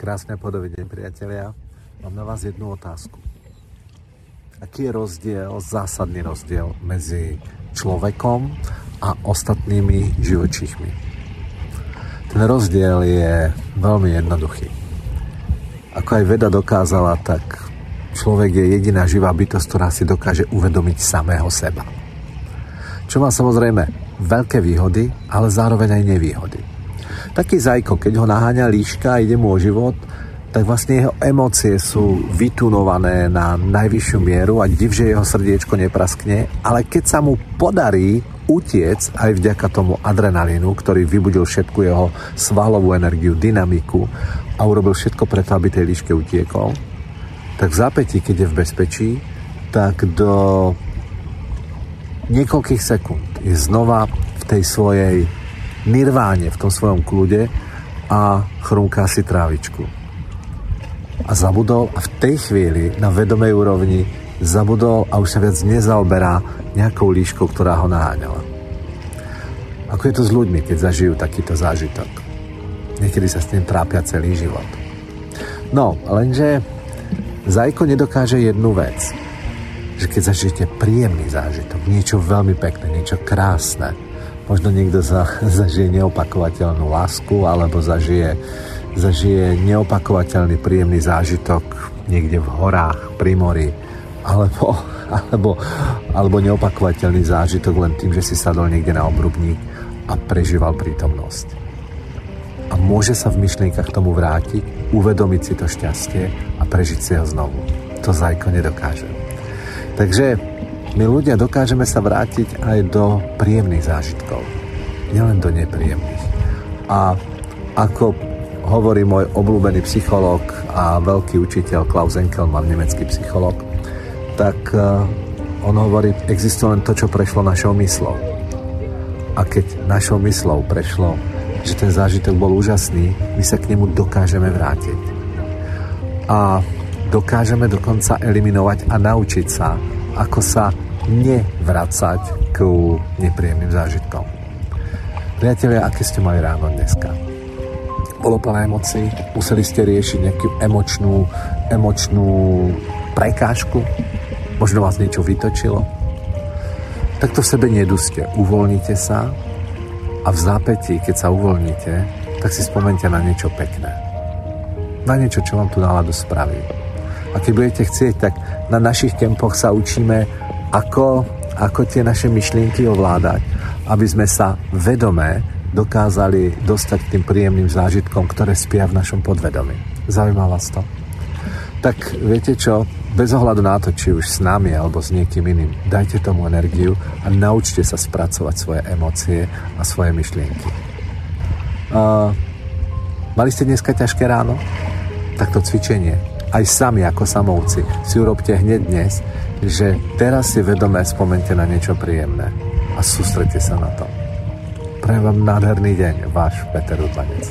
Krásne podoby deň, priatelia. Mám na vás jednu otázku. Aký je rozdiel, zásadný rozdiel medzi človekom a ostatnými živočíchmi? Ten rozdiel je veľmi jednoduchý. Ako aj veda dokázala, tak človek je jediná živá bytosť, ktorá si dokáže uvedomiť samého seba. Čo má samozrejme veľké výhody, ale zároveň aj nevýhody. Taký zajko, keď ho naháňa líška a ide mu o život, tak vlastne jeho emócie sú vytunované na najvyššiu mieru a div, že jeho srdiečko nepraskne, ale keď sa mu podarí utiec aj vďaka tomu adrenalínu, ktorý vybudil všetku jeho svalovú energiu, dynamiku a urobil všetko preto, aby tej líške utiekol, tak v zápätí, keď je v bezpečí, tak do niekoľkých sekúnd je znova v tej svojej nirváne, v tom svojom kľude a chrumká si trávičku a zabudol a v tej chvíli na vedomej úrovni zabudol a už sa viac nezaoberá nejakou líškou, ktorá ho naháňala. Ako je to s ľuďmi, keď zažijú takýto zážitok? Niekedy sa s tým trápia celý život. No, lenže Zajko nedokáže jednu vec. Že keď zažijete príjemný zážitok, niečo veľmi pekné, niečo krásne, možno niekto za, zažije neopakovateľnú lásku alebo zažije zažije neopakovateľný príjemný zážitok niekde v horách, pri mori, alebo, alebo, alebo neopakovateľný zážitok len tým, že si sadol niekde na obrubník a prežíval prítomnosť. A môže sa v myšlienkach tomu vrátiť, uvedomiť si to šťastie a prežiť si ho znovu. To zajko nedokáže. Takže my ľudia dokážeme sa vrátiť aj do príjemných zážitkov, nielen do nepríjemných. A ako hovorí môj obľúbený psychológ a veľký učiteľ Klaus Enkelmann, nemecký psychológ, tak uh, on hovorí, existuje len to, čo prešlo našou myslou. A keď našou myslou prešlo, že ten zážitok bol úžasný, my sa k nemu dokážeme vrátiť. A dokážeme dokonca eliminovať a naučiť sa, ako sa nevracať k nepríjemným zážitkom. Priatelia, aké ste mali ráno dneska? bolo plné emocií, museli ste riešiť nejakú emočnú, emočnú prekážku, možno vás niečo vytočilo, tak to v sebe neduste. Uvoľnite sa a v zápätí, keď sa uvoľníte, tak si spomente na niečo pekné. Na niečo, čo vám tú náladu spraví. A keď budete chcieť, tak na našich kempoch sa učíme, ako, ako tie naše myšlienky ovládať, aby sme sa vedomé dokázali dostať k tým príjemným zážitkom, ktoré spia v našom podvedomí. Zaujíma vás to? Tak viete čo, bez ohľadu na to, či už s nami alebo s niekým iným, dajte tomu energiu a naučte sa spracovať svoje emócie a svoje myšlienky. Uh, mali ste dneska ťažké ráno? Tak to cvičenie, aj sami ako samovci, si urobte hneď dnes, že teraz si vedomé spomente na niečo príjemné a sústrete sa na to. Prajem vám nádherný deň, váš Peter Urbanec.